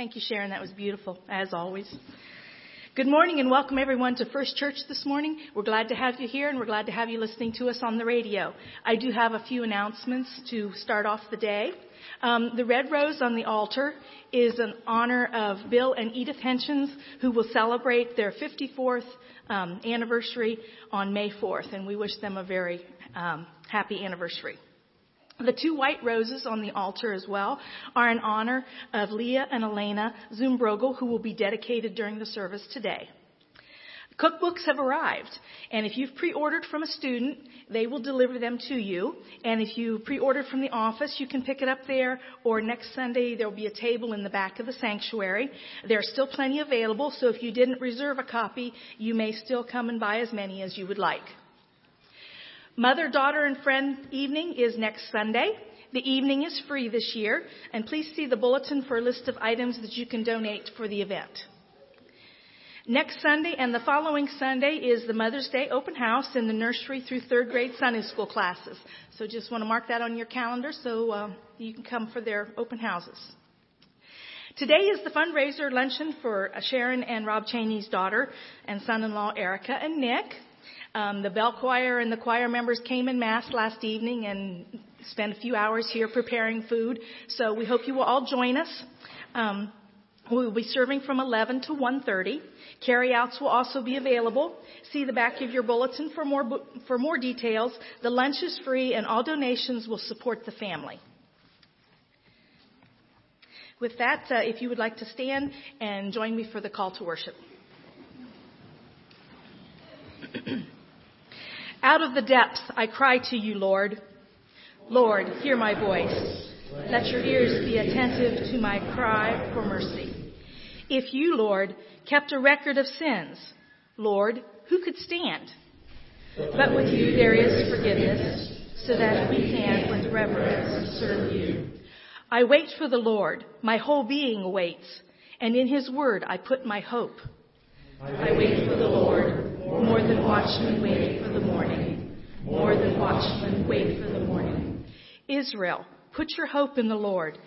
Thank you, Sharon. That was beautiful, as always. Good morning and welcome everyone to First Church this morning. We're glad to have you here and we're glad to have you listening to us on the radio. I do have a few announcements to start off the day. Um, the red rose on the altar is an honor of Bill and Edith Henshins, who will celebrate their 54th um, anniversary on May 4th, and we wish them a very um, happy anniversary. The two white roses on the altar as well are in honor of Leah and Elena Zumbrogel, who will be dedicated during the service today. Cookbooks have arrived, and if you've pre-ordered from a student, they will deliver them to you. And if you pre-ordered from the office, you can pick it up there, or next Sunday there will be a table in the back of the sanctuary. There are still plenty available, so if you didn't reserve a copy, you may still come and buy as many as you would like. Mother, daughter, and friend evening is next Sunday. The evening is free this year, and please see the bulletin for a list of items that you can donate for the event. Next Sunday and the following Sunday is the Mother's Day open house in the nursery through third grade Sunday school classes. So just want to mark that on your calendar so uh, you can come for their open houses. Today is the fundraiser luncheon for Sharon and Rob Cheney's daughter and son-in-law Erica and Nick. Um, the bell choir and the choir members came in mass last evening and spent a few hours here preparing food. So we hope you will all join us. Um, we will be serving from 11 to 1:30. Carryouts will also be available. See the back of your bulletin for more for more details. The lunch is free, and all donations will support the family. With that, uh, if you would like to stand and join me for the call to worship. Out of the depths I cry to you, Lord. Lord, hear my voice. Let your ears be attentive to my cry for mercy. If you, Lord, kept a record of sins, Lord, who could stand? But with you there is forgiveness, so that we can with reverence serve you. I wait for the Lord, my whole being waits, and in his word I put my hope. I wait for the Lord more than watchmen wait for the morning. More than watchmen wait for the morning. Israel, put your hope in the Lord.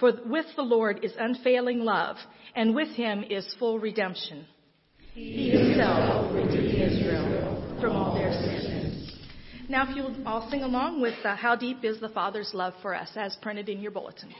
For with the Lord is unfailing love, and with him is full redemption. He himself will redeem Israel from all their sins. Now, if you'll all sing along with uh, How Deep is the Father's Love for Us, as printed in your bulletin.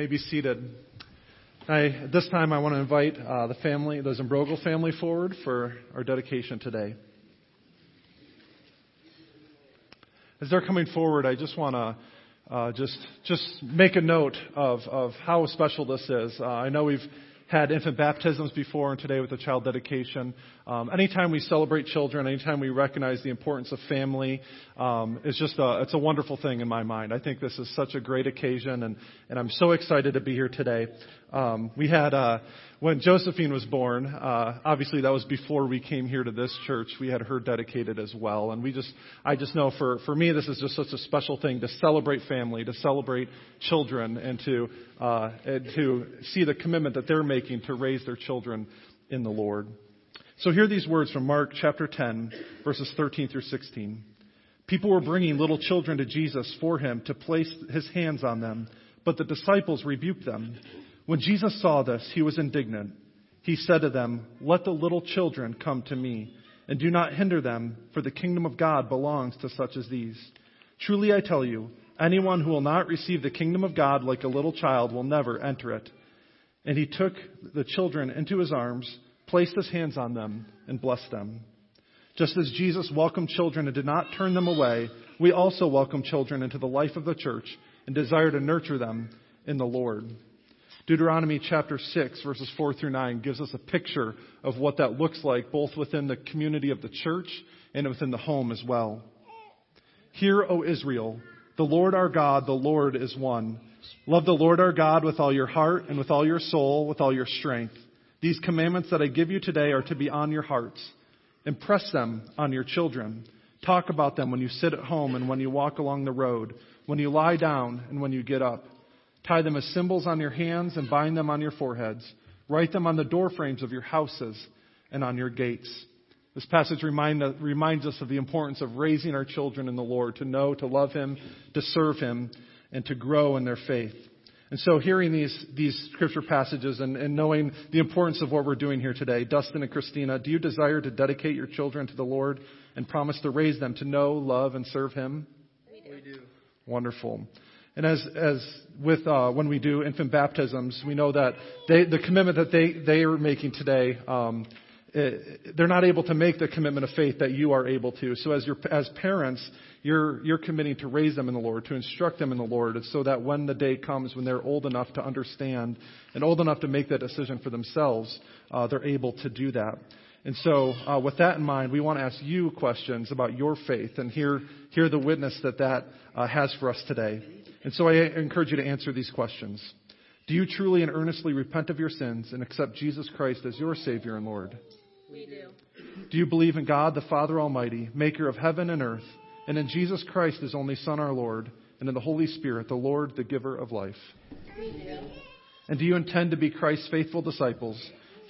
May be seated. I, this time, I want to invite uh, the family, the Zimbrogel family, forward for our dedication today. As they're coming forward, I just want to uh, just just make a note of of how special this is. Uh, I know we've had infant baptisms before, and today with the child dedication. Um, anytime we celebrate children, anytime we recognize the importance of family, um, it's just a, it's a wonderful thing in my mind. I think this is such a great occasion, and, and I'm so excited to be here today. Um, we had uh, when Josephine was born. Uh, obviously, that was before we came here to this church. We had her dedicated as well, and we just I just know for for me this is just such a special thing to celebrate family, to celebrate children, and to uh, and to see the commitment that they're making to raise their children in the Lord. So hear these words from Mark chapter 10, verses 13 through 16. People were bringing little children to Jesus for him to place his hands on them, but the disciples rebuked them. When Jesus saw this, he was indignant. He said to them, Let the little children come to me, and do not hinder them, for the kingdom of God belongs to such as these. Truly I tell you, anyone who will not receive the kingdom of God like a little child will never enter it. And he took the children into his arms, placed his hands on them, and blessed them. Just as Jesus welcomed children and did not turn them away, we also welcome children into the life of the church and desire to nurture them in the Lord. Deuteronomy chapter 6, verses 4 through 9, gives us a picture of what that looks like, both within the community of the church and within the home as well. Hear, O Israel, the Lord our God, the Lord is one. Love the Lord our God with all your heart and with all your soul, with all your strength. These commandments that I give you today are to be on your hearts. Impress them on your children. Talk about them when you sit at home and when you walk along the road, when you lie down and when you get up. Tie them as symbols on your hands and bind them on your foreheads. Write them on the doorframes of your houses and on your gates. This passage remind, reminds us of the importance of raising our children in the Lord, to know, to love Him, to serve Him, and to grow in their faith. And so hearing these, these scripture passages and, and knowing the importance of what we're doing here today, Dustin and Christina, do you desire to dedicate your children to the Lord and promise to raise them to know, love, and serve Him? We do. Wonderful. And as, as with uh, when we do infant baptisms, we know that they, the commitment that they, they are making today um, uh, they're not able to make the commitment of faith that you are able to. So as your as parents, you're you're committing to raise them in the Lord, to instruct them in the Lord, so that when the day comes when they're old enough to understand and old enough to make that decision for themselves, uh, they're able to do that. And so, uh, with that in mind, we want to ask you questions about your faith and hear hear the witness that that uh, has for us today. And so, I encourage you to answer these questions. Do you truly and earnestly repent of your sins and accept Jesus Christ as your Savior and Lord? We do. Do you believe in God the Father Almighty, maker of heaven and earth, and in Jesus Christ, his only Son, our Lord, and in the Holy Spirit, the Lord, the giver of life? We do. And do you intend to be Christ's faithful disciples,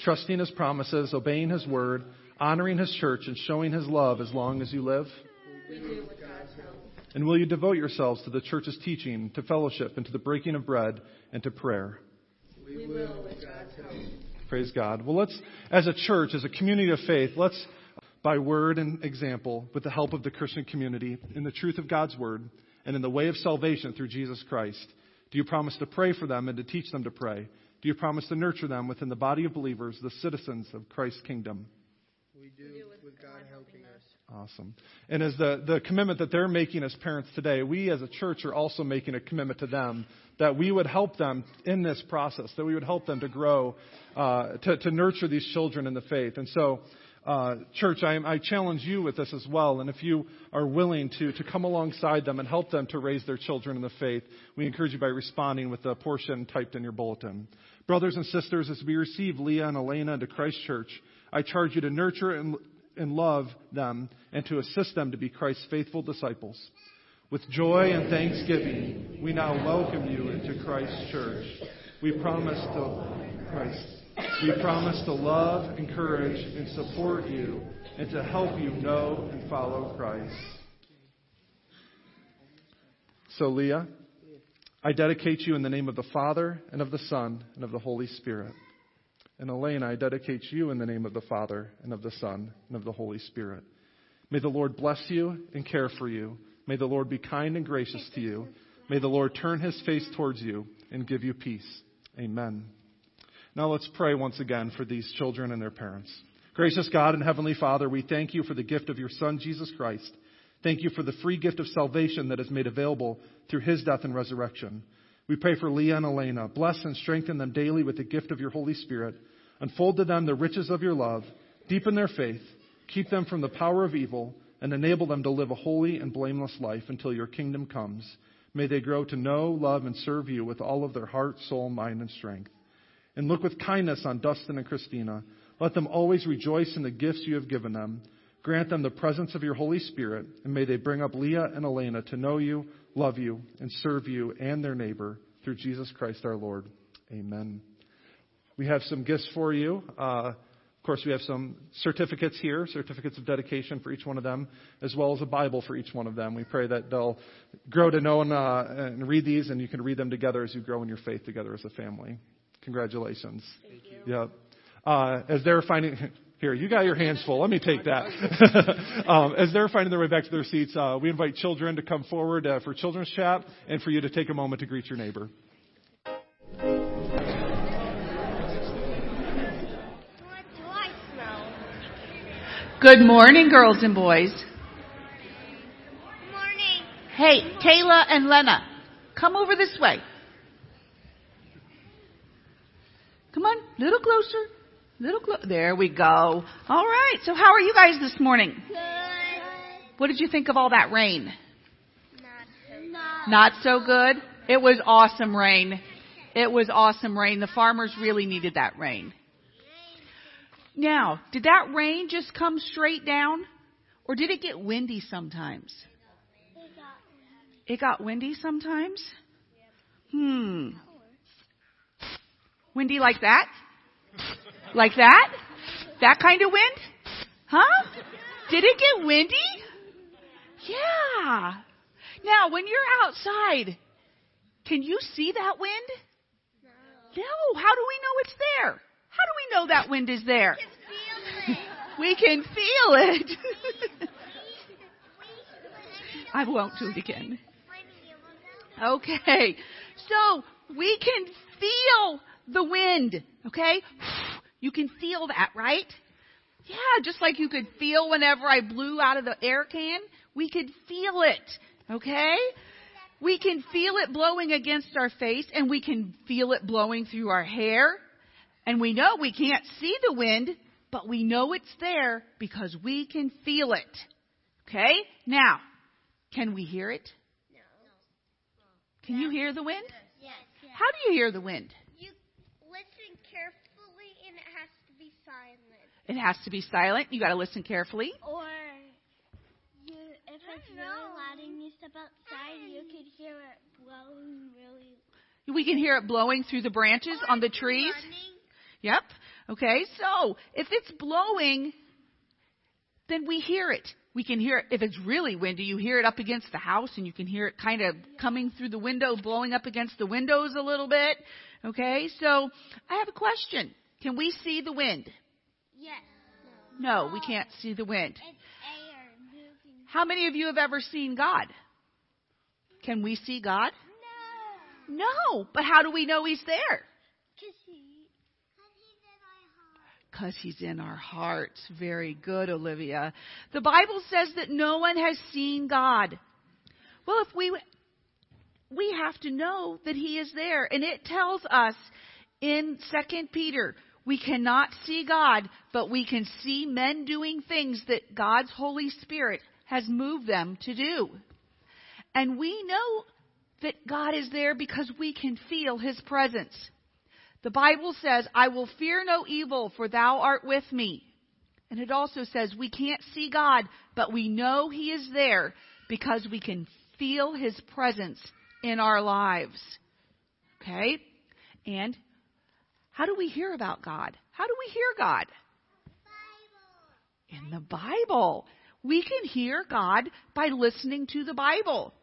trusting his promises, obeying his word, honoring his church, and showing his love as long as you live? We do with God's help. And will you devote yourselves to the church's teaching, to fellowship, and to the breaking of bread, and to prayer? We will with God's help. Praise God. Well, let's, as a church, as a community of faith, let's, by word and example, with the help of the Christian community, in the truth of God's word, and in the way of salvation through Jesus Christ, do you promise to pray for them and to teach them to pray? Do you promise to nurture them within the body of believers, the citizens of Christ's kingdom? We do with God helping us. Awesome. And as the, the commitment that they're making as parents today, we as a church are also making a commitment to them that we would help them in this process, that we would help them to grow, uh, to, to nurture these children in the faith. And so, uh, church, I, I challenge you with this as well. And if you are willing to, to come alongside them and help them to raise their children in the faith, we encourage you by responding with the portion typed in your bulletin. Brothers and sisters, as we receive Leah and Elena into Christ Church, I charge you to nurture and, and love them and to assist them to be Christ's faithful disciples. With joy and thanksgiving, we now welcome you into Christ's church. We promise to Christ. We promise to love, encourage, and support you, and to help you know and follow Christ. So, Leah, I dedicate you in the name of the Father, and of the Son, and of the Holy Spirit. And Elaine, I dedicate you in the name of the Father, and of the Son, and of the Holy Spirit. May the Lord bless you and care for you. May the Lord be kind and gracious to you. May the Lord turn his face towards you and give you peace. Amen. Now let's pray once again for these children and their parents. Gracious God and Heavenly Father, we thank you for the gift of your Son, Jesus Christ. Thank you for the free gift of salvation that is made available through his death and resurrection. We pray for Leah and Elena. Bless and strengthen them daily with the gift of your Holy Spirit. Unfold to them the riches of your love. Deepen their faith. Keep them from the power of evil and enable them to live a holy and blameless life until your kingdom comes. May they grow to know, love, and serve you with all of their heart, soul, mind, and strength. And look with kindness on Dustin and Christina. Let them always rejoice in the gifts you have given them. Grant them the presence of your Holy Spirit, and may they bring up Leah and Elena to know you, love you, and serve you and their neighbor through Jesus Christ our Lord. Amen. We have some gifts for you. Uh, of course, we have some certificates here, certificates of dedication for each one of them, as well as a Bible for each one of them. We pray that they'll grow to know and, uh, and read these, and you can read them together as you grow in your faith together as a family. Congratulations. Thank you. Yep. Uh, as they're finding, here, you got your hands full. Let me take that. um, as they're finding their way back to their seats, uh, we invite children to come forward uh, for children's chat and for you to take a moment to greet your neighbor. Good morning, girls and boys. Morning. Hey, Kayla and Lena, come over this way. Come on, little closer. Little closer. There we go. All right. So how are you guys this morning? Good. What did you think of all that rain? Not so. Not so good. It was awesome rain. It was awesome rain. The farmers really needed that rain. Now, did that rain just come straight down? Or did it get windy sometimes? It got windy sometimes? Hmm. Windy like that? Like that? That kind of wind? Huh? Did it get windy? Yeah. Now, when you're outside, can you see that wind? No. How do we know it's there? How do we know that wind is there? We can feel it. I won't do it again. Okay. So we can feel the wind. Okay? You can feel that, right? Yeah, just like you could feel whenever I blew out of the air can, we could feel it. Okay? We can feel it blowing against our face and we can feel it blowing through our hair. And we know we can't see the wind, but we know it's there because we can feel it. Okay? Now, can we hear it? No. Can you hear the wind? Yes. How do you hear the wind? You listen carefully and it has to be silent. It has to be silent. You got to listen carefully. Or you, if it's really loud and you step outside, you could hear it blowing really. We can hear it blowing through the branches on the trees. Running. Yep. Okay. So if it's blowing, then we hear it. We can hear it. If it's really windy, you hear it up against the house and you can hear it kind of coming through the window, blowing up against the windows a little bit. Okay. So I have a question. Can we see the wind? Yes. No, we can't see the wind. It's air moving. How many of you have ever seen God? Can we see God? No. No. But how do we know He's there? Cause he. Cause he's in my heart. Because he's in our hearts. Very good, Olivia. The Bible says that no one has seen God. Well, if we, we have to know that he is there. And it tells us in 2 Peter, we cannot see God, but we can see men doing things that God's Holy Spirit has moved them to do. And we know that God is there because we can feel his presence. The Bible says, I will fear no evil, for thou art with me. And it also says we can't see God, but we know He is there because we can feel His presence in our lives. Okay? And how do we hear about God? How do we hear God? In the Bible. We can hear God by listening to the Bible.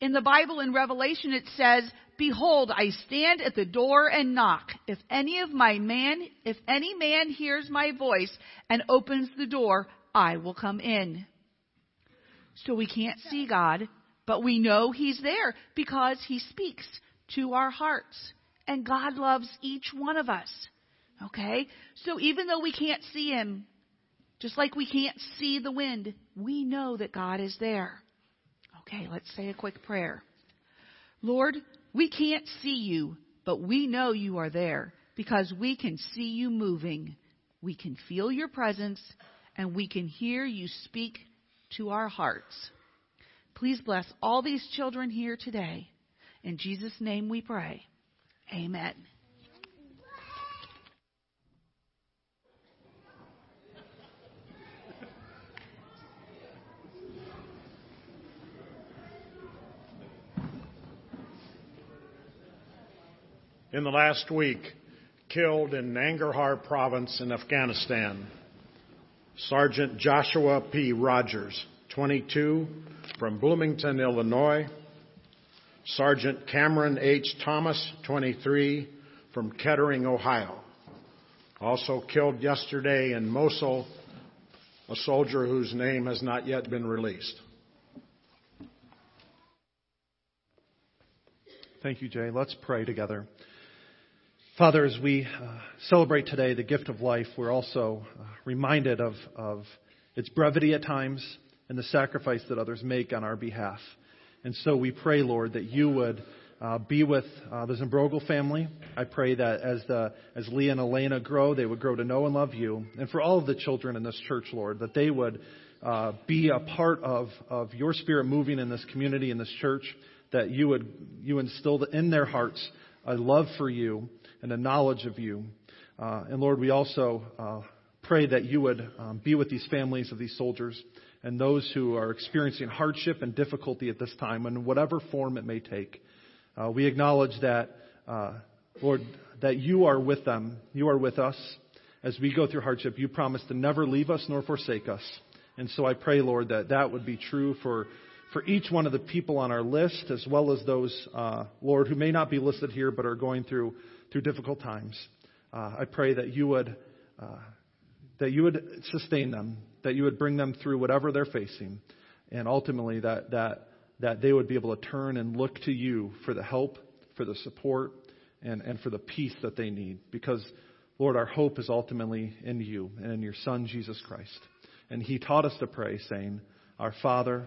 In the Bible in Revelation it says, Behold, I stand at the door and knock. If any of my man, if any man hears my voice and opens the door, I will come in. So we can't see God, But we know He's there because He speaks to our hearts. And God loves each one of us. Okay? So even though we can't see Him, just like we can't see the wind, we know that God is there. Okay, let's say a quick prayer. Lord, we can't see you, but we know you are there because we can see you moving. We can feel your presence and we can hear you speak to our hearts. Please bless all these children here today. In Jesus' name we pray. Amen. In the last week, killed in Nangarhar province in Afghanistan, Sergeant Joshua P. Rogers, 22, from Bloomington, Illinois. Sergeant Cameron H. Thomas, 23, from Kettering, Ohio. Also killed yesterday in Mosul, a soldier whose name has not yet been released. Thank you, Jay. Let's pray together. Father, as we uh, celebrate today the gift of life, we're also uh, reminded of, of its brevity at times and the sacrifice that others make on our behalf. And so we pray, Lord, that you would uh, be with uh, the Zimbrogel family. I pray that as the as and Elena grow, they would grow to know and love you, and for all of the children in this church, Lord, that they would uh, be a part of of your Spirit moving in this community in this church. That you would you instill in their hearts a love for you and a knowledge of you. Uh, and Lord, we also uh, pray that you would um, be with these families of these soldiers and those who are experiencing hardship and difficulty at this time, in whatever form it may take. Uh, we acknowledge that, uh, Lord, that you are with them. You are with us as we go through hardship. You promise to never leave us nor forsake us. And so I pray, Lord, that that would be true for for each one of the people on our list, as well as those, uh, Lord, who may not be listed here but are going through through difficult times. Uh, I pray that you would uh, that you would sustain them, that you would bring them through whatever they're facing, and ultimately that that that they would be able to turn and look to you for the help, for the support, and, and for the peace that they need. Because, Lord, our hope is ultimately in you and in your Son, Jesus Christ. And he taught us to pray, saying, Our Father,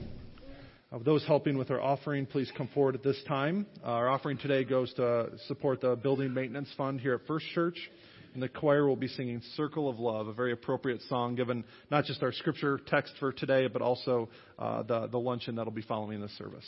Of those helping with our offering, please come forward at this time. Our offering today goes to support the building maintenance fund here at First Church. And the choir will be singing Circle of Love, a very appropriate song given not just our scripture text for today, but also uh, the, the luncheon that'll be following the service.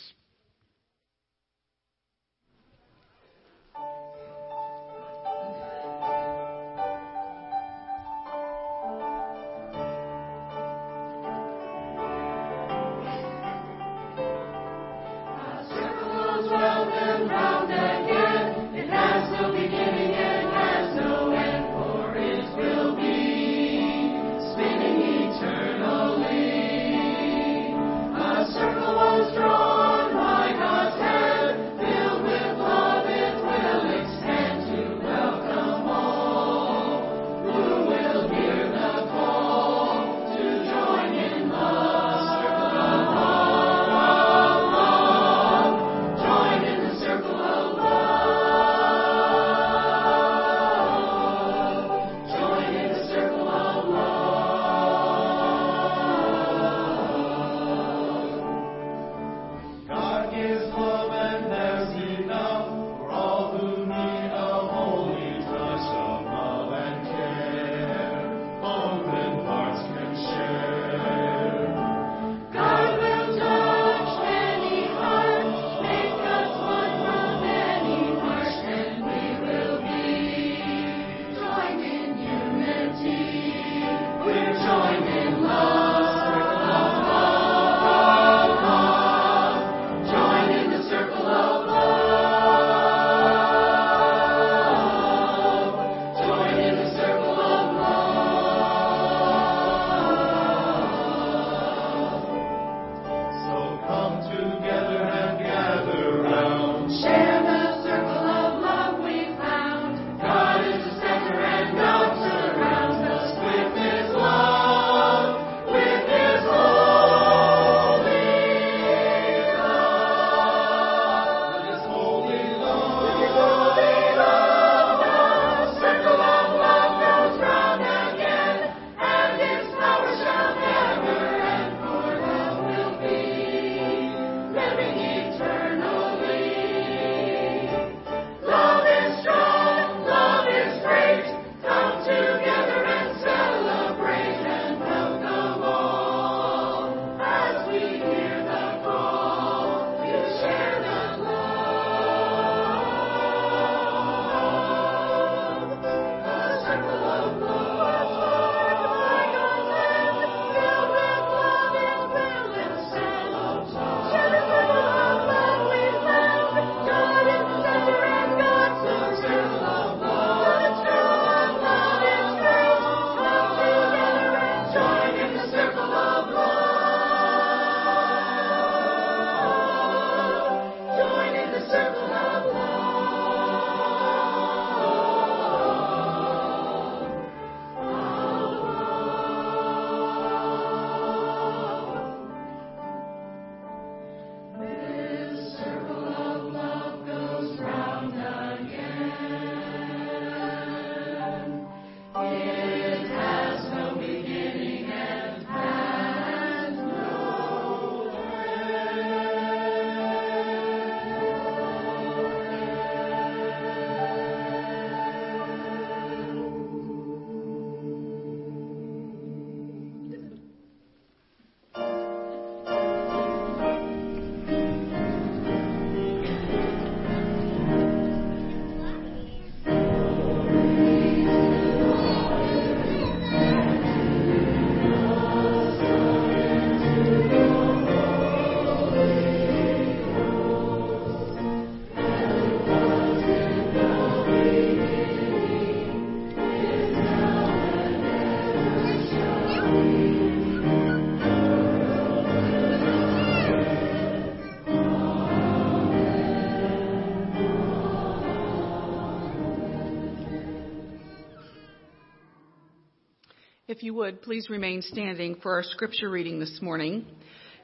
You would, please remain standing for our scripture reading this morning.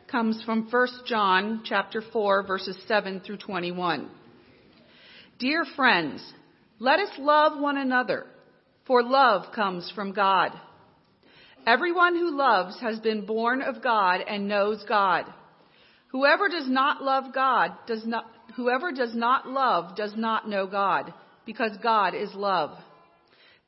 It comes from 1 John chapter 4 verses 7 through 21. Dear friends, let us love one another, for love comes from God. Everyone who loves has been born of God and knows God. Whoever does not love God does not whoever does not love does not know God, because God is love.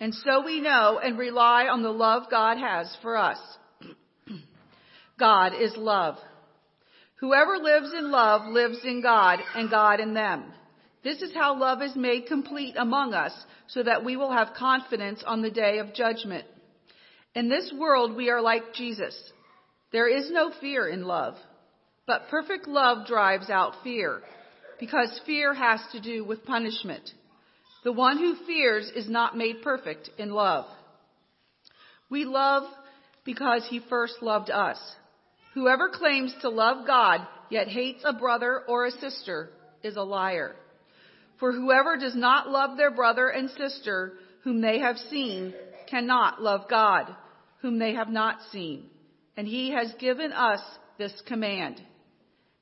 And so we know and rely on the love God has for us. God is love. Whoever lives in love lives in God and God in them. This is how love is made complete among us so that we will have confidence on the day of judgment. In this world we are like Jesus. There is no fear in love, but perfect love drives out fear because fear has to do with punishment. The one who fears is not made perfect in love. We love because he first loved us. Whoever claims to love God yet hates a brother or a sister is a liar. For whoever does not love their brother and sister whom they have seen cannot love God whom they have not seen. And he has given us this command.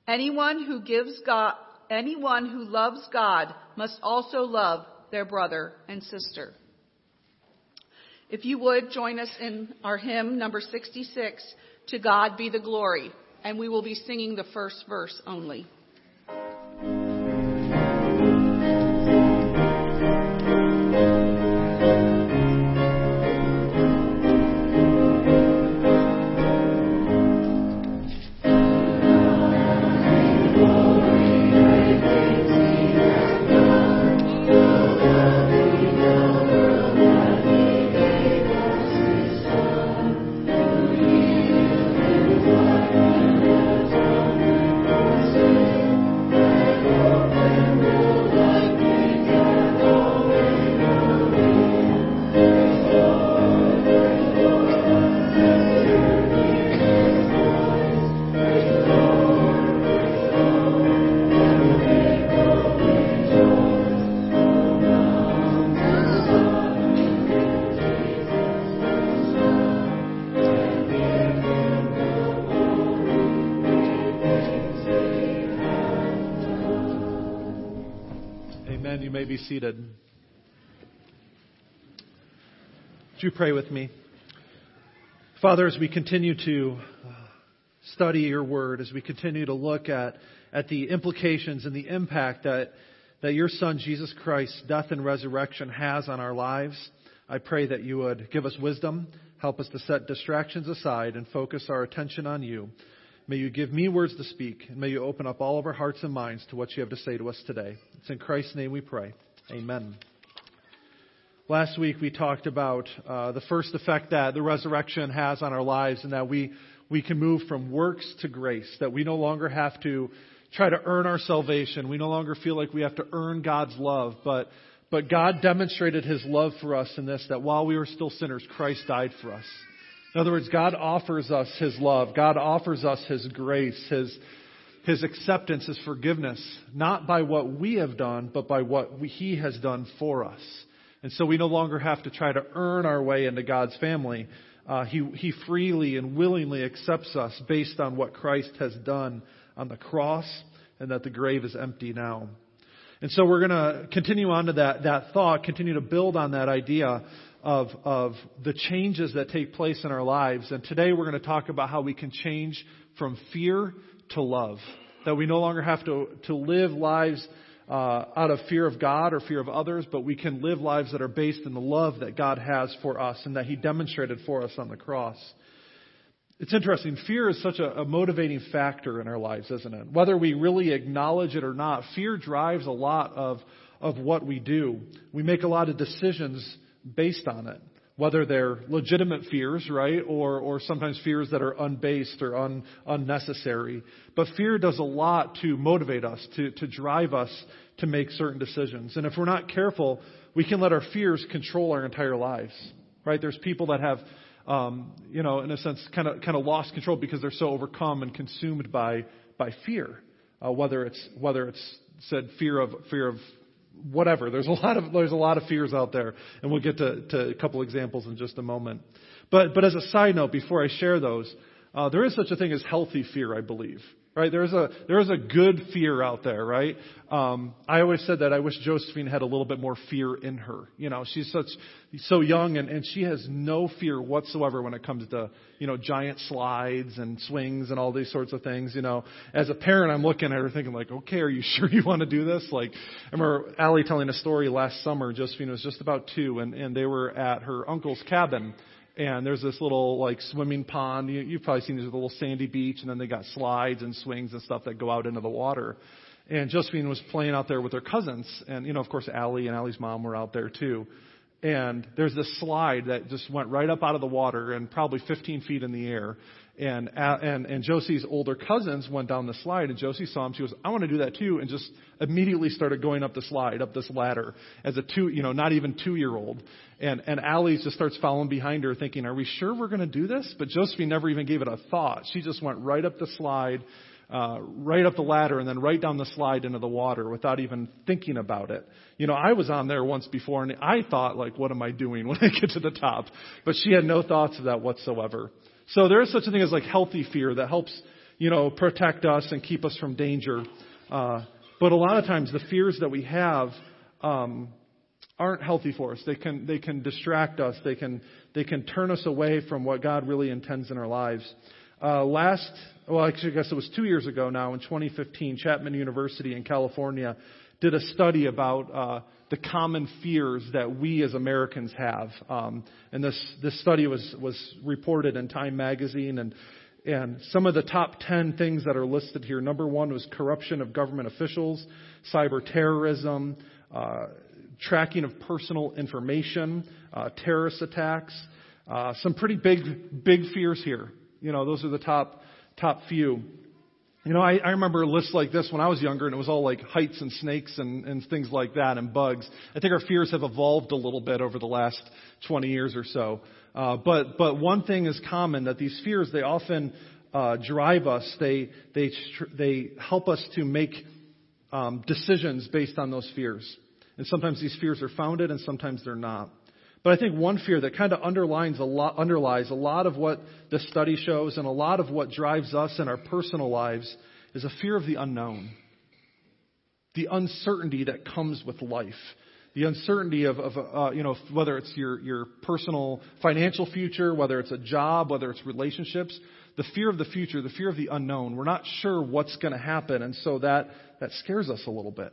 Anyone who gives God, anyone who loves God must also love their brother and sister. If you would join us in our hymn number 66, To God Be the Glory, and we will be singing the first verse only. Be seated. Would you pray with me? Father, as we continue to uh, study your word, as we continue to look at, at the implications and the impact that, that your Son, Jesus Christ's death and resurrection has on our lives, I pray that you would give us wisdom, help us to set distractions aside, and focus our attention on you. May you give me words to speak, and may you open up all of our hearts and minds to what you have to say to us today. It's in Christ's name we pray. Amen. Last week we talked about uh, the first effect that the resurrection has on our lives and that we, we can move from works to grace, that we no longer have to try to earn our salvation. We no longer feel like we have to earn God's love, but, but God demonstrated His love for us in this, that while we were still sinners, Christ died for us. In other words, God offers us His love. God offers us His grace, His, his acceptance His forgiveness, not by what we have done, but by what we, He has done for us. And so we no longer have to try to earn our way into God's family. Uh, he, he freely and willingly accepts us based on what Christ has done on the cross and that the grave is empty now. And so we're going to continue on to that, that thought, continue to build on that idea of, of the changes that take place in our lives. And today we're going to talk about how we can change from fear to love. That we no longer have to, to live lives uh, out of fear of God or fear of others, but we can live lives that are based in the love that God has for us and that He demonstrated for us on the cross. It's interesting. Fear is such a, a, motivating factor in our lives, isn't it? Whether we really acknowledge it or not, fear drives a lot of, of what we do. We make a lot of decisions based on it whether they're legitimate fears, right, or, or sometimes fears that are unbased or un, unnecessary. But fear does a lot to motivate us, to, to drive us to make certain decisions. And if we're not careful, we can let our fears control our entire lives, right? There's people that have, um, you know, in a sense, kind of kind of lost control because they're so overcome and consumed by by fear. Uh, whether it's whether it's said fear of fear of whatever. There's a lot of there's a lot of fears out there, and we'll get to, to a couple examples in just a moment. But but as a side note, before I share those, uh, there is such a thing as healthy fear, I believe. Right? There's a there is a good fear out there, right? Um, I always said that I wish Josephine had a little bit more fear in her. You know, she's such so young and, and she has no fear whatsoever when it comes to you know giant slides and swings and all these sorts of things. You know, as a parent, I'm looking at her thinking like, okay, are you sure you want to do this? Like, I remember Allie telling a story last summer. Josephine was just about two, and and they were at her uncle's cabin and there's this little like swimming pond. You, you've probably seen these little sandy beach, and then they got slides and swings and stuff that go out into the water. And Josephine was playing out there with her cousins, and you know, of course, Allie and Allie's mom were out there too. And there's this slide that just went right up out of the water and probably 15 feet in the air. And, and, and Josie's older cousins went down the slide and Josie saw him. She goes, I want to do that too. And just immediately started going up the slide, up this ladder as a two, you know, not even two year old. And, and Allie just starts following behind her thinking, are we sure we're going to do this? But Josephine never even gave it a thought. She just went right up the slide, uh, right up the ladder and then right down the slide into the water without even thinking about it. You know, I was on there once before and I thought like, what am I doing when I get to the top? But she had no thoughts of that whatsoever. So there is such a thing as like healthy fear that helps, you know, protect us and keep us from danger. Uh, but a lot of times the fears that we have um, aren't healthy for us. They can they can distract us. They can they can turn us away from what God really intends in our lives. Uh, last, well, actually, I guess it was two years ago now, in 2015, Chapman University in California did a study about uh, the common fears that we as Americans have. Um, and this, this study was, was reported in Time magazine and, and some of the top 10 things that are listed here. Number one was corruption of government officials, cyber terrorism, uh, tracking of personal information, uh, terrorist attacks. Uh, some pretty big, big fears here. You know, those are the top, top few. You know, I, I remember lists like this when I was younger, and it was all like heights and snakes and, and things like that, and bugs. I think our fears have evolved a little bit over the last 20 years or so. Uh, but but one thing is common that these fears they often uh, drive us. They they they help us to make um, decisions based on those fears. And sometimes these fears are founded, and sometimes they're not. But I think one fear that kind of underlines a lot, underlies a lot of what the study shows and a lot of what drives us in our personal lives is a fear of the unknown. The uncertainty that comes with life. The uncertainty of, of uh, you know, whether it's your, your personal financial future, whether it's a job, whether it's relationships. The fear of the future, the fear of the unknown. We're not sure what's going to happen, and so that, that scares us a little bit.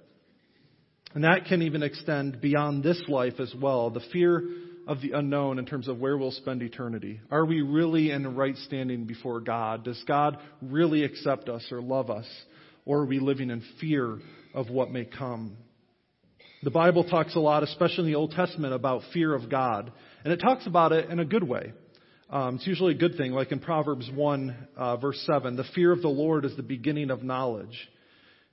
And that can even extend beyond this life as well. The fear of the unknown in terms of where we'll spend eternity. Are we really in right standing before God? Does God really accept us or love us? Or are we living in fear of what may come? The Bible talks a lot, especially in the Old Testament, about fear of God. And it talks about it in a good way. Um, it's usually a good thing, like in Proverbs 1, uh, verse 7. The fear of the Lord is the beginning of knowledge.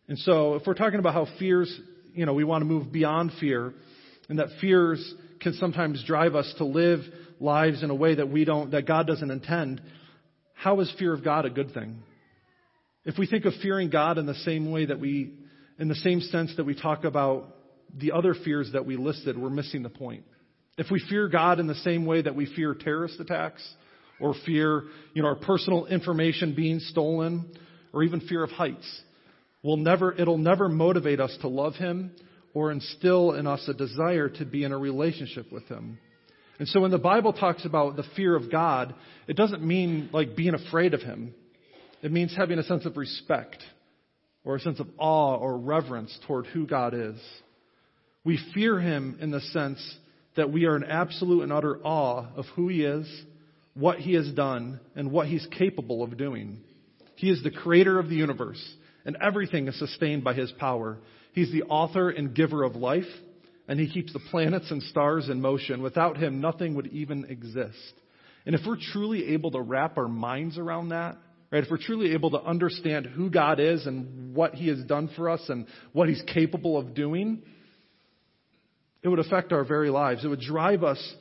And so, if we're talking about how fears you know, we want to move beyond fear and that fears can sometimes drive us to live lives in a way that we don't, that God doesn't intend. How is fear of God a good thing? If we think of fearing God in the same way that we, in the same sense that we talk about the other fears that we listed, we're missing the point. If we fear God in the same way that we fear terrorist attacks, or fear, you know, our personal information being stolen, or even fear of heights, will never, it'll never motivate us to love Him or instill in us a desire to be in a relationship with Him. And so when the Bible talks about the fear of God, it doesn't mean like being afraid of Him. It means having a sense of respect or a sense of awe or reverence toward who God is. We fear Him in the sense that we are in absolute and utter awe of who He is, what He has done, and what He's capable of doing. He is the creator of the universe, and everything is sustained by His power. He's the author and giver of life, and He keeps the planets and stars in motion. Without Him, nothing would even exist. And if we're truly able to wrap our minds around that, right, if we're truly able to understand who God is and what He has done for us and what He's capable of doing, it would affect our very lives. It would drive us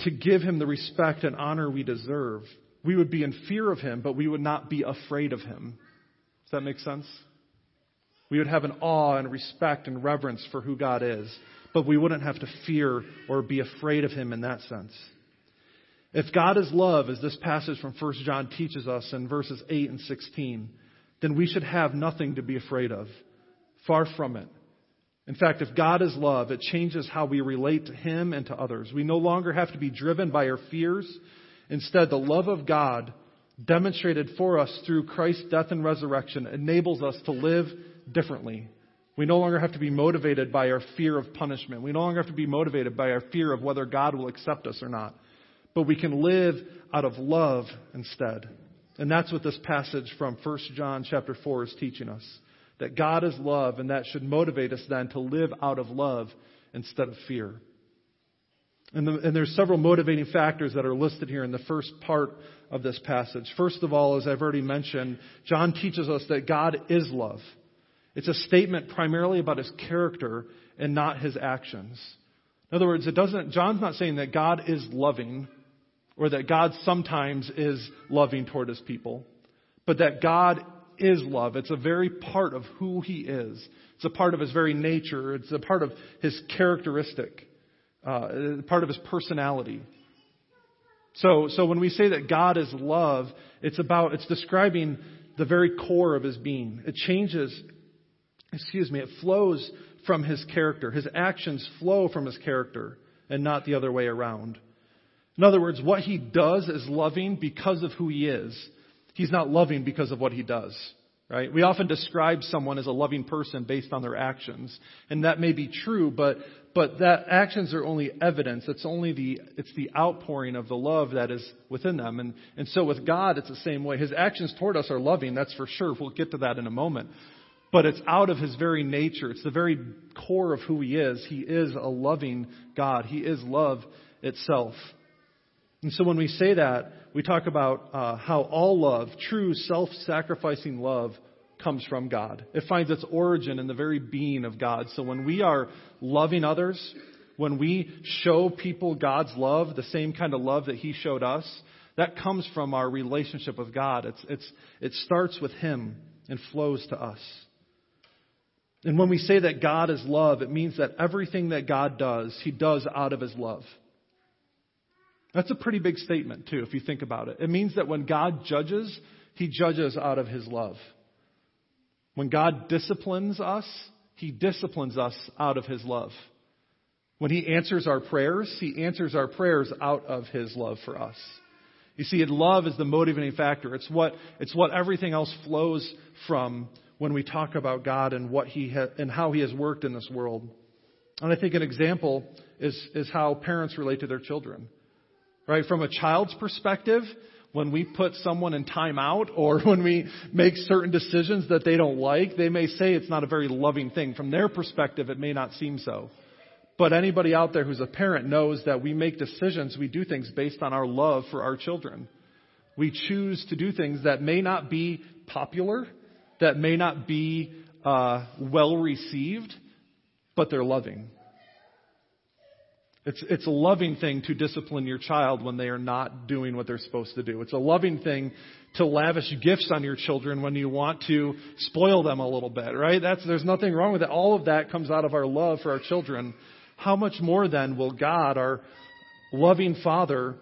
to give Him the respect and honor we deserve. We would be in fear of Him, but we would not be afraid of Him. Does that make sense? We would have an awe and respect and reverence for who God is, but we wouldn't have to fear or be afraid of Him in that sense. If God is love, as this passage from 1 John teaches us in verses 8 and 16, then we should have nothing to be afraid of. Far from it. In fact, if God is love, it changes how we relate to Him and to others. We no longer have to be driven by our fears. Instead, the love of God, demonstrated for us through Christ's death and resurrection, enables us to live differently. We no longer have to be motivated by our fear of punishment. We no longer have to be motivated by our fear of whether God will accept us or not. But we can live out of love instead. And that's what this passage from 1 John chapter 4 is teaching us that God is love, and that should motivate us then to live out of love instead of fear. And, the, and, there's several motivating factors that are listed here in the first part of this passage. First of all, as I've already mentioned, John teaches us that God is love. It's a statement primarily about his character and not his actions. In other words, it doesn't, John's not saying that God is loving or that God sometimes is loving toward his people, but that God is love. It's a very part of who he is. It's a part of his very nature. It's a part of his characteristic, uh, part of his personality. So, so when we say that God is love, it's about, it's describing the very core of his being. It changes, excuse me, it flows from his character. His actions flow from his character and not the other way around. In other words, what he does is loving because of who he is. He's not loving because of what he does. Right? We often describe someone as a loving person based on their actions. And that may be true, but, but that actions are only evidence. It's only the, it's the outpouring of the love that is within them. And, and so with God, it's the same way. His actions toward us are loving, that's for sure. We'll get to that in a moment. But it's out of his very nature. It's the very core of who he is. He is a loving God. He is love itself. And so when we say that, we talk about uh, how all love, true self sacrificing love, comes from God. It finds its origin in the very being of God. So when we are loving others, when we show people God's love, the same kind of love that He showed us, that comes from our relationship with God. It's, it's, it starts with Him and flows to us. And when we say that God is love, it means that everything that God does, He does out of His love. That's a pretty big statement, too, if you think about it. It means that when God judges, He judges out of His love. When God disciplines us, He disciplines us out of His love. When He answers our prayers, He answers our prayers out of His love for us. You see, love is the motivating factor. It's what, it's what everything else flows from when we talk about God and what He ha- and how He has worked in this world. And I think an example is, is how parents relate to their children. Right? From a child's perspective, when we put someone in timeout or when we make certain decisions that they don't like, they may say it's not a very loving thing. From their perspective, it may not seem so. But anybody out there who's a parent knows that we make decisions, we do things based on our love for our children. We choose to do things that may not be popular, that may not be uh, well received, but they're loving. It's, it's a loving thing to discipline your child when they are not doing what they're supposed to do. It's a loving thing to lavish gifts on your children when you want to spoil them a little bit, right? That's, there's nothing wrong with it. All of that comes out of our love for our children. How much more then will God, our loving Father,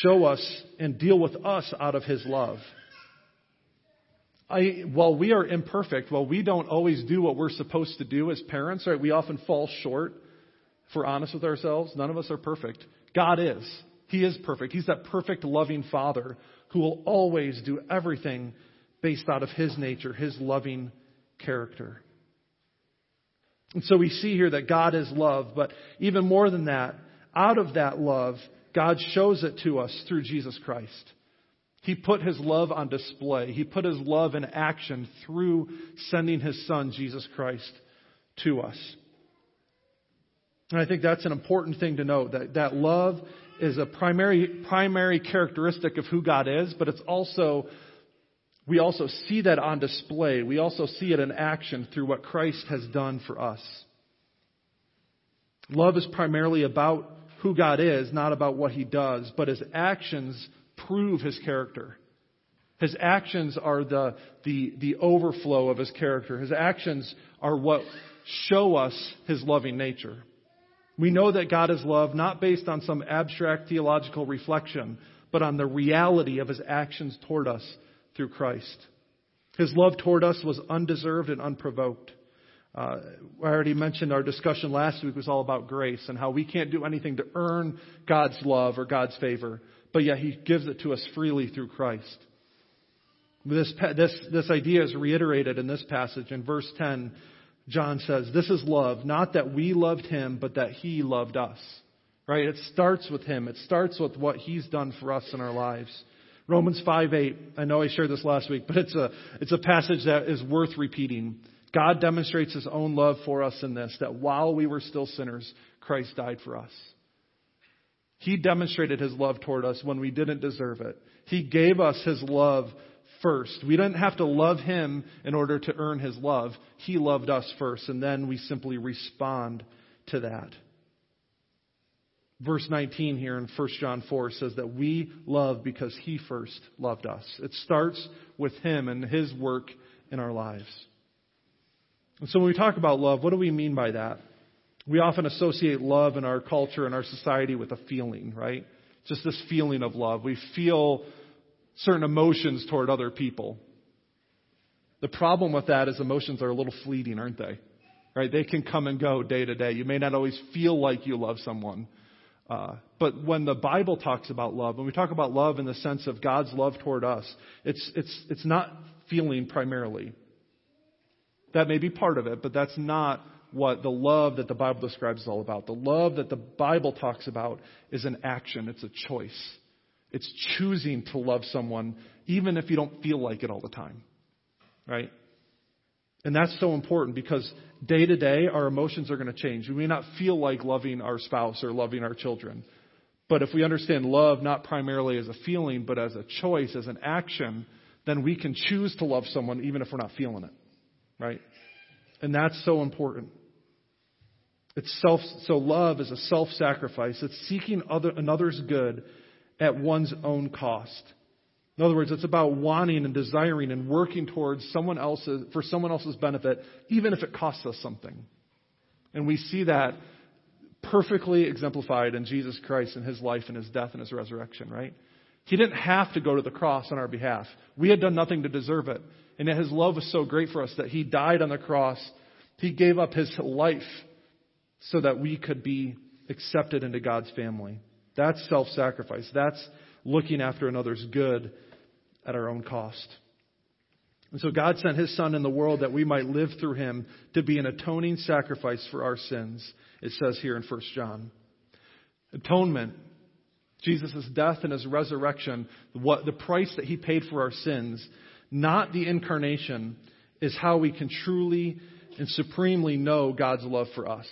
show us and deal with us out of His love? I, while we are imperfect, while we don't always do what we're supposed to do as parents, right, we often fall short if we're honest with ourselves, none of us are perfect. God is. He is perfect. He's that perfect, loving Father who will always do everything based out of His nature, His loving character. And so we see here that God is love, but even more than that, out of that love, God shows it to us through Jesus Christ. He put his love on display. He put his love in action through sending his son, Jesus Christ, to us. And I think that's an important thing to note that, that love is a primary, primary characteristic of who God is, but it's also, we also see that on display. We also see it in action through what Christ has done for us. Love is primarily about who God is, not about what he does, but his actions prove his character. His actions are the, the, the overflow of his character. His actions are what show us his loving nature. We know that God is love not based on some abstract theological reflection, but on the reality of his actions toward us through Christ. His love toward us was undeserved and unprovoked. Uh, I already mentioned our discussion last week was all about grace and how we can't do anything to earn God's love or God's favor, but yet He gives it to us freely through Christ. This, this, this idea is reiterated in this passage. In verse 10, John says, This is love, not that we loved Him, but that He loved us. Right? It starts with Him. It starts with what He's done for us in our lives. Romans 5 8, I know I shared this last week, but it's a, it's a passage that is worth repeating. God demonstrates his own love for us in this that while we were still sinners, Christ died for us. He demonstrated his love toward us when we didn't deserve it. He gave us his love first. We didn't have to love him in order to earn his love. He loved us first, and then we simply respond to that. Verse 19 here in 1 John 4 says that we love because he first loved us. It starts with him and his work in our lives. And so when we talk about love, what do we mean by that? We often associate love in our culture and our society with a feeling, right? Just this feeling of love. We feel certain emotions toward other people. The problem with that is emotions are a little fleeting, aren't they? Right? They can come and go day to day. You may not always feel like you love someone. Uh, but when the Bible talks about love, when we talk about love in the sense of God's love toward us, it's, it's, it's not feeling primarily. That may be part of it, but that's not what the love that the Bible describes is all about. The love that the Bible talks about is an action, it's a choice. It's choosing to love someone even if you don't feel like it all the time. Right? And that's so important because day to day our emotions are going to change. We may not feel like loving our spouse or loving our children. But if we understand love not primarily as a feeling, but as a choice, as an action, then we can choose to love someone even if we're not feeling it right? And that's so important. It's self, so love is a self-sacrifice. It's seeking other, another's good at one's own cost. In other words, it's about wanting and desiring and working towards someone else's, for someone else's benefit, even if it costs us something. And we see that perfectly exemplified in Jesus Christ and his life and his death and his resurrection, right? He didn't have to go to the cross on our behalf. We had done nothing to deserve it. And yet his love was so great for us that he died on the cross. He gave up his life so that we could be accepted into God's family. That's self sacrifice. That's looking after another's good at our own cost. And so God sent his son in the world that we might live through him to be an atoning sacrifice for our sins, it says here in 1 John. Atonement, Jesus' death and his resurrection, what the price that he paid for our sins, not the incarnation, is how we can truly and supremely know God's love for us.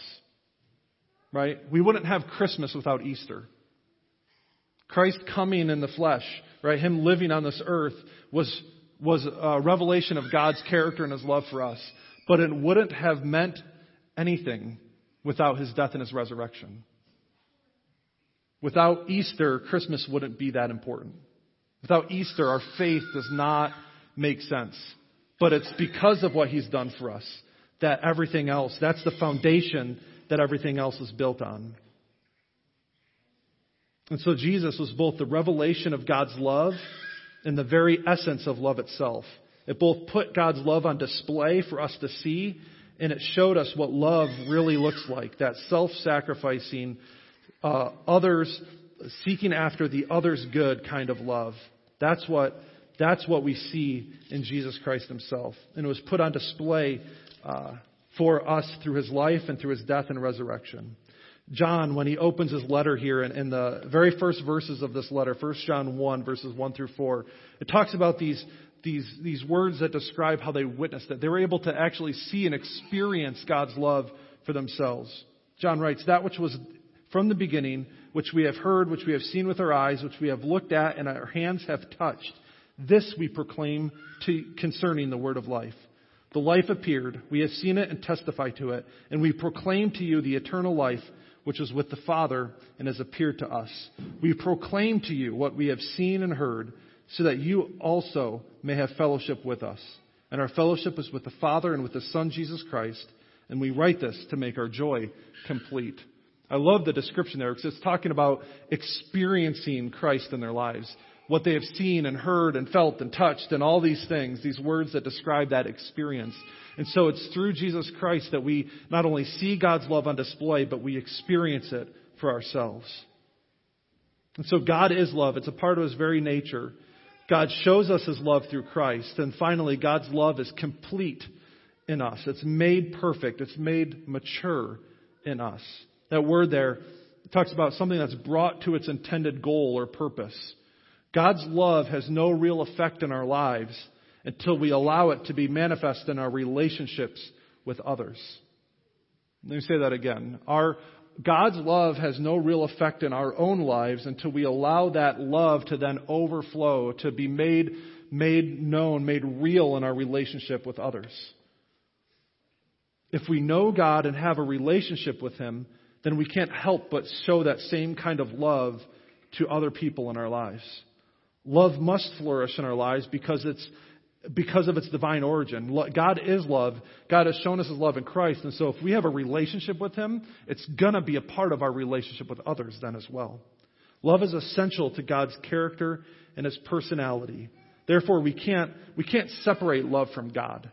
Right? We wouldn't have Christmas without Easter. Christ coming in the flesh, right? Him living on this earth was, was a revelation of God's character and his love for us. But it wouldn't have meant anything without his death and his resurrection. Without Easter, Christmas wouldn't be that important. Without Easter, our faith does not make sense. But it's because of what he's done for us that everything else, that's the foundation that everything else is built on. And so Jesus was both the revelation of God's love and the very essence of love itself. It both put God's love on display for us to see, and it showed us what love really looks like that self sacrificing, uh, others, seeking after the other's good kind of love. That's what, that's what we see in Jesus Christ himself. And it was put on display uh, for us through his life and through his death and resurrection. John, when he opens his letter here, in, in the very first verses of this letter, 1 John 1, verses 1 through 4, it talks about these, these, these words that describe how they witnessed it. They were able to actually see and experience God's love for themselves. John writes, That which was from the beginning, which we have heard, which we have seen with our eyes, which we have looked at, and our hands have touched, this we proclaim to, concerning the word of life. The life appeared, we have seen it and testify to it, and we proclaim to you the eternal life which is with the Father and has appeared to us. We proclaim to you what we have seen and heard, so that you also may have fellowship with us. And our fellowship is with the Father and with the Son, Jesus Christ. And we write this to make our joy complete. I love the description there because it's talking about experiencing Christ in their lives. What they have seen and heard and felt and touched and all these things, these words that describe that experience. And so it's through Jesus Christ that we not only see God's love on display, but we experience it for ourselves. And so God is love. It's a part of His very nature. God shows us His love through Christ. And finally, God's love is complete in us. It's made perfect. It's made mature in us. That word there talks about something that's brought to its intended goal or purpose. God's love has no real effect in our lives until we allow it to be manifest in our relationships with others. Let me say that again. Our, God's love has no real effect in our own lives until we allow that love to then overflow, to be made, made known, made real in our relationship with others. If we know God and have a relationship with Him, then we can't help but show that same kind of love to other people in our lives. Love must flourish in our lives because it's because of its divine origin. God is love. God has shown us his love in Christ. And so if we have a relationship with him, it's going to be a part of our relationship with others then as well. Love is essential to God's character and his personality. Therefore, we can't, we can't separate love from God.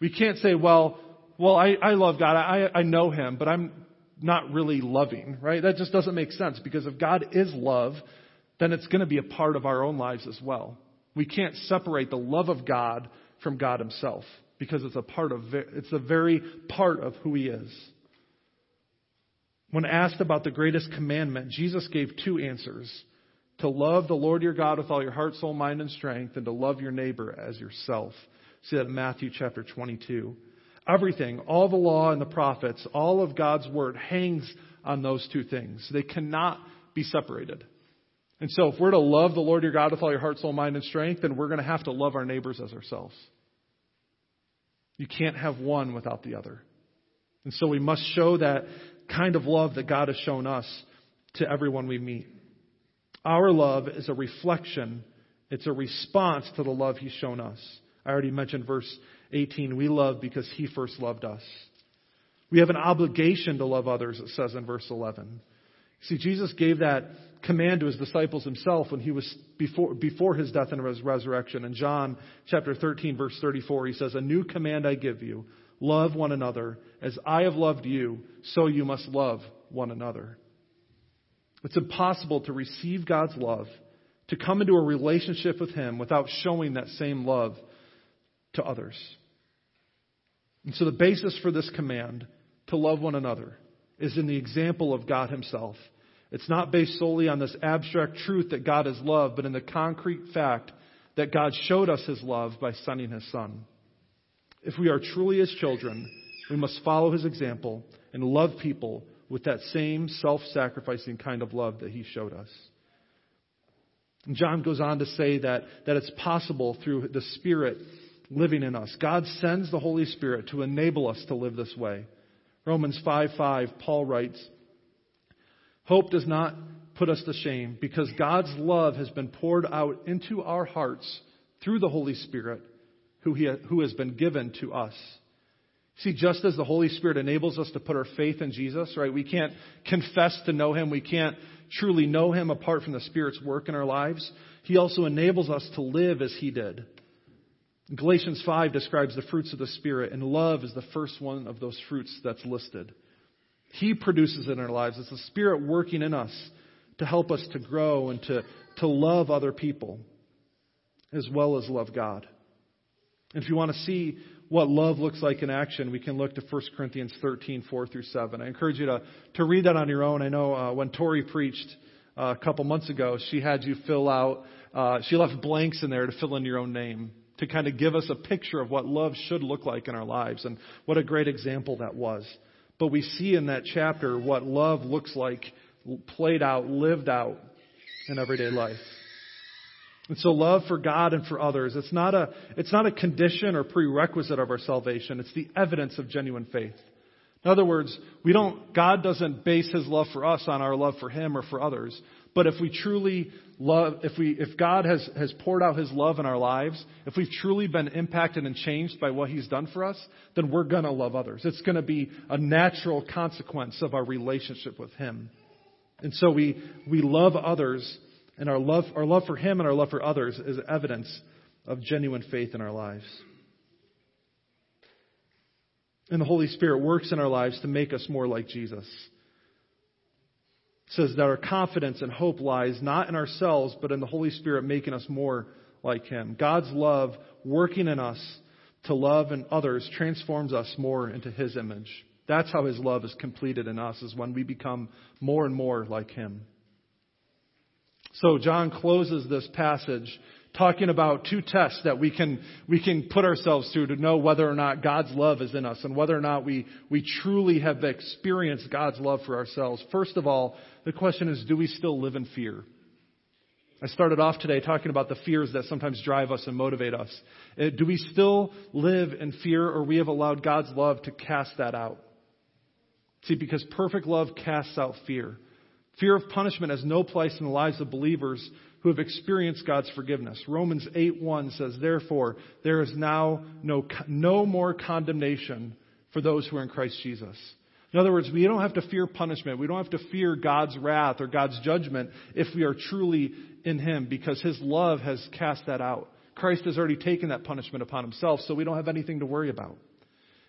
We can't say, well, well, I, I love God. I, I know him, but I'm not really loving, right? That just doesn't make sense because if God is love, then it's going to be a part of our own lives as well. We can't separate the love of God from God Himself because it's a part of it's a very part of who He is. When asked about the greatest commandment, Jesus gave two answers. To love the Lord your God with all your heart, soul, mind, and strength, and to love your neighbor as yourself. See that in Matthew chapter 22. Everything, all the law and the prophets, all of God's word hangs on those two things. They cannot be separated. And so if we're to love the Lord your God with all your heart, soul, mind, and strength, then we're going to have to love our neighbors as ourselves. You can't have one without the other. And so we must show that kind of love that God has shown us to everyone we meet. Our love is a reflection, it's a response to the love He's shown us. I already mentioned verse 18. We love because He first loved us. We have an obligation to love others, it says in verse 11. See, Jesus gave that command to his disciples himself when he was before, before his death and resurrection. In John chapter 13, verse 34, he says, A new command I give you love one another. As I have loved you, so you must love one another. It's impossible to receive God's love, to come into a relationship with Him without showing that same love to others. And so the basis for this command to love one another is in the example of God Himself. It's not based solely on this abstract truth that God is love, but in the concrete fact that God showed us his love by sending his son. If we are truly his children, we must follow his example and love people with that same self sacrificing kind of love that he showed us. And John goes on to say that, that it's possible through the Spirit living in us. God sends the Holy Spirit to enable us to live this way. Romans 5 5, Paul writes, Hope does not put us to shame because God's love has been poured out into our hearts through the Holy Spirit who, he, who has been given to us. See, just as the Holy Spirit enables us to put our faith in Jesus, right? We can't confess to know Him. We can't truly know Him apart from the Spirit's work in our lives. He also enables us to live as He did. Galatians 5 describes the fruits of the Spirit, and love is the first one of those fruits that's listed. He produces in our lives. It's the Spirit working in us to help us to grow and to, to love other people as well as love God. If you want to see what love looks like in action, we can look to 1 Corinthians 13, 4 through 7. I encourage you to, to read that on your own. I know uh, when Tori preached uh, a couple months ago, she had you fill out, uh, she left blanks in there to fill in your own name to kind of give us a picture of what love should look like in our lives. And what a great example that was. But we see in that chapter what love looks like played out, lived out in everyday life. And so love for God and for others, it's not a, it's not a condition or prerequisite of our salvation. It's the evidence of genuine faith. In other words, we don't, God doesn't base His love for us on our love for Him or for others. But if we truly love, if we, if God has, has poured out His love in our lives, if we've truly been impacted and changed by what He's done for us, then we're gonna love others. It's gonna be a natural consequence of our relationship with Him. And so we, we love others and our love, our love for Him and our love for others is evidence of genuine faith in our lives. And the Holy Spirit works in our lives to make us more like Jesus. Says that our confidence and hope lies not in ourselves, but in the Holy Spirit making us more like Him. God's love working in us to love and others transforms us more into His image. That's how His love is completed in us, is when we become more and more like Him. So John closes this passage talking about two tests that we can, we can put ourselves through to know whether or not God's love is in us and whether or not we, we truly have experienced God's love for ourselves. First of all, the question is, do we still live in fear? I started off today talking about the fears that sometimes drive us and motivate us. Uh, do we still live in fear or we have allowed God's love to cast that out? See, because perfect love casts out fear. Fear of punishment has no place in the lives of believers who have experienced God's forgiveness. Romans 8:1 says, "Therefore, there is now no no more condemnation for those who are in Christ Jesus." In other words, we don't have to fear punishment. We don't have to fear God's wrath or God's judgment if we are truly in Him because His love has cast that out. Christ has already taken that punishment upon Himself, so we don't have anything to worry about.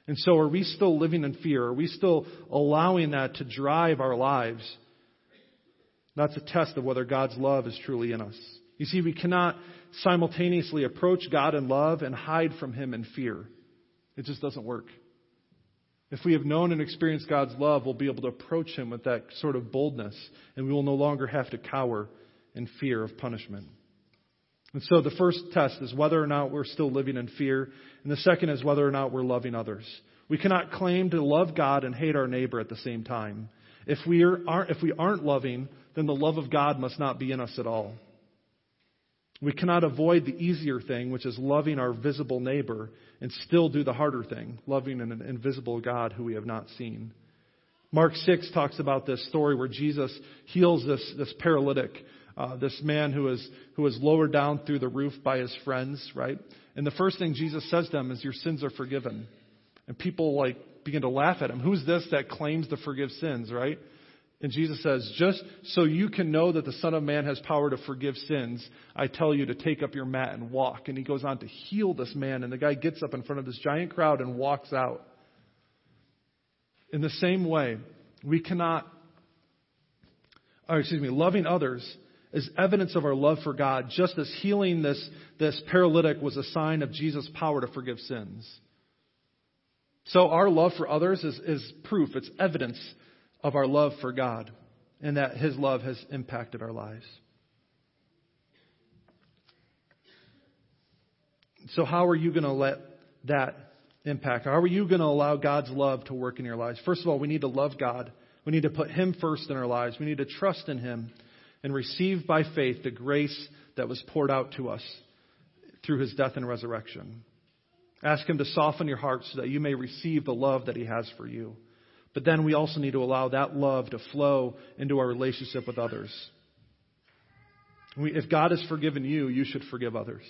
And so are we still living in fear? Are we still allowing that to drive our lives? That's a test of whether God's love is truly in us. You see, we cannot simultaneously approach God in love and hide from Him in fear. It just doesn't work. If we have known and experienced God's love, we'll be able to approach Him with that sort of boldness, and we will no longer have to cower in fear of punishment. And so the first test is whether or not we're still living in fear, and the second is whether or not we're loving others. We cannot claim to love God and hate our neighbor at the same time. If we aren't, if we aren't loving, then the love of God must not be in us at all. We cannot avoid the easier thing, which is loving our visible neighbor, and still do the harder thing, loving an invisible God who we have not seen. Mark 6 talks about this story where Jesus heals this, this paralytic, uh, this man who is, who is lowered down through the roof by his friends, right? And the first thing Jesus says to them is, Your sins are forgiven. And people like begin to laugh at him. Who's this that claims to forgive sins, right? And Jesus says, just so you can know that the Son of Man has power to forgive sins, I tell you to take up your mat and walk. And he goes on to heal this man. And the guy gets up in front of this giant crowd and walks out. In the same way, we cannot, or excuse me, loving others is evidence of our love for God, just as healing this, this paralytic was a sign of Jesus' power to forgive sins. So our love for others is, is proof, it's evidence of our love for God and that His love has impacted our lives. So, how are you going to let that impact? How are you going to allow God's love to work in your lives? First of all, we need to love God. We need to put Him first in our lives. We need to trust in Him and receive by faith the grace that was poured out to us through His death and resurrection. Ask Him to soften your heart so that you may receive the love that He has for you. But then we also need to allow that love to flow into our relationship with others. We, if God has forgiven you, you should forgive others.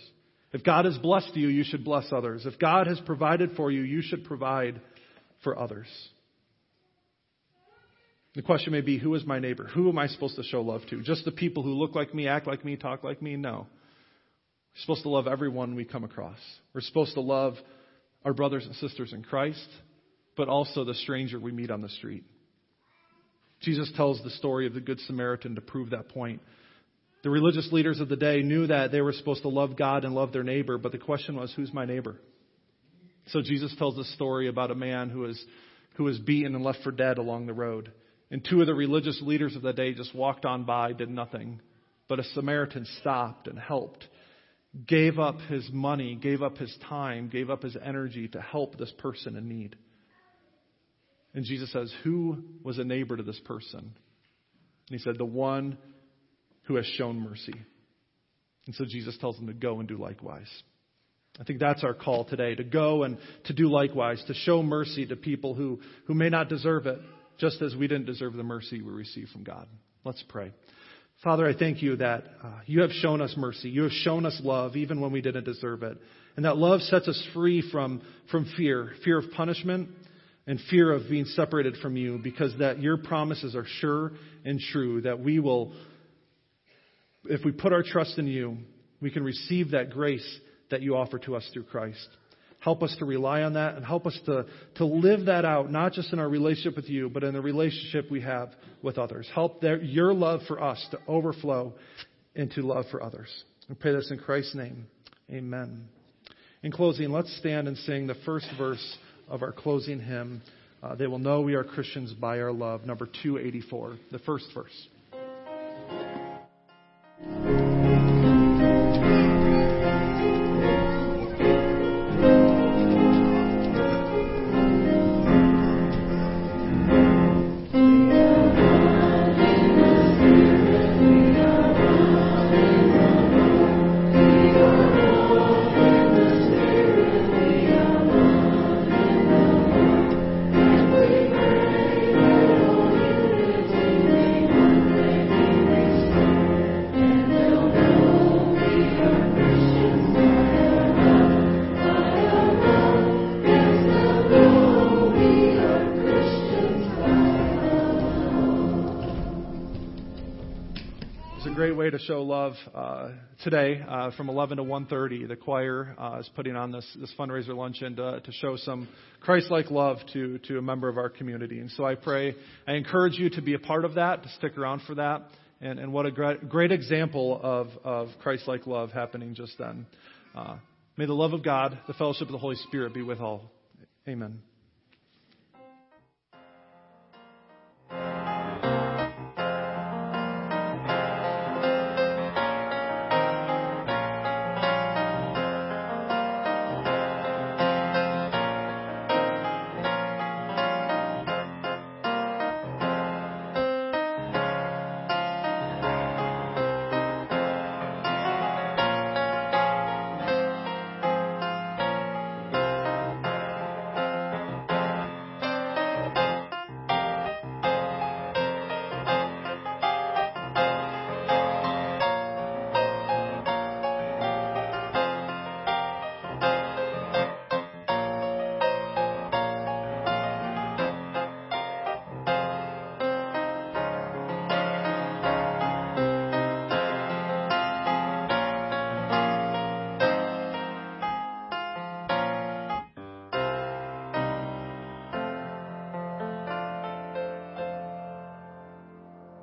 If God has blessed you, you should bless others. If God has provided for you, you should provide for others. The question may be, who is my neighbor? Who am I supposed to show love to? Just the people who look like me, act like me, talk like me? No. We're supposed to love everyone we come across. We're supposed to love our brothers and sisters in Christ but also the stranger we meet on the street. Jesus tells the story of the Good Samaritan to prove that point. The religious leaders of the day knew that they were supposed to love God and love their neighbor, but the question was, who's my neighbor? So Jesus tells the story about a man who was, who was beaten and left for dead along the road. And two of the religious leaders of the day just walked on by, did nothing. But a Samaritan stopped and helped, gave up his money, gave up his time, gave up his energy to help this person in need. And Jesus says, Who was a neighbor to this person? And he said, The one who has shown mercy. And so Jesus tells them to go and do likewise. I think that's our call today to go and to do likewise, to show mercy to people who, who may not deserve it, just as we didn't deserve the mercy we received from God. Let's pray. Father, I thank you that uh, you have shown us mercy. You have shown us love even when we didn't deserve it. And that love sets us free from, from fear fear of punishment and fear of being separated from you because that your promises are sure and true, that we will if we put our trust in you, we can receive that grace that you offer to us through Christ. Help us to rely on that and help us to, to live that out, not just in our relationship with you, but in the relationship we have with others. Help their, your love for us to overflow into love for others. We pray this in Christ's name. Amen. In closing, let's stand and sing the first verse of our closing hymn. Uh, they will know we are Christians by our love, number 284, the first verse. To show love uh, today uh, from 11 to 1.30. The choir uh, is putting on this, this fundraiser luncheon to, to show some Christ-like love to, to a member of our community. And so I pray, I encourage you to be a part of that, to stick around for that. And, and what a great, great example of, of Christ-like love happening just then. Uh, may the love of God, the fellowship of the Holy Spirit be with all. Amen.